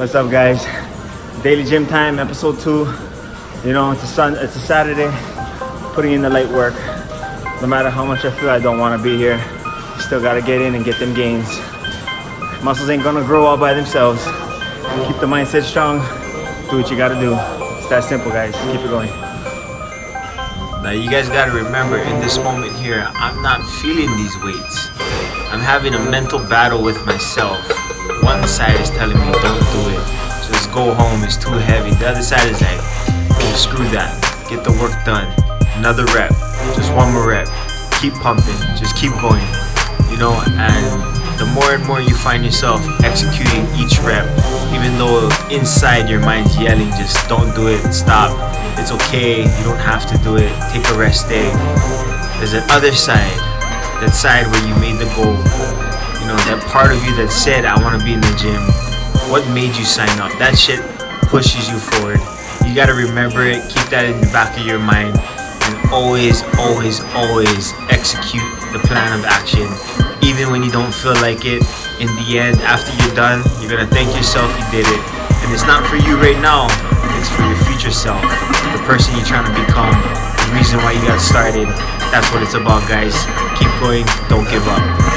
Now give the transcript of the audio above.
What's up, guys? Daily gym time, episode two. You know, it's a sun. It's a Saturday. Putting in the light work. No matter how much I feel I don't want to be here, still gotta get in and get them gains. Muscles ain't gonna grow all by themselves. Keep the mindset strong. Do what you gotta do. It's that simple, guys. Keep it going. Now you guys gotta remember in this moment here, I'm not feeling these weights. I'm having a mental battle with myself. One side is telling me don't do it. Just go home, it's too heavy. The other side is like, oh, screw that. Get the work done. Another rep. Just one more rep. Keep pumping. Just keep going. You know, and the more and more you find yourself executing each rep, even though inside your mind's yelling, just don't do it, stop. It's okay, you don't have to do it, take a rest day. There's an other side, that side where you made the goal. You know, that part of you that said, I want to be in the gym. What made you sign up? That shit pushes you forward. You gotta remember it, keep that in the back of your mind, and always, always, always execute the plan of action. Don't feel like it, in the end, after you're done, you're gonna thank yourself you did it. And it's not for you right now, it's for your future self, the person you're trying to become, the reason why you got started. That's what it's about, guys. Keep going, don't give up.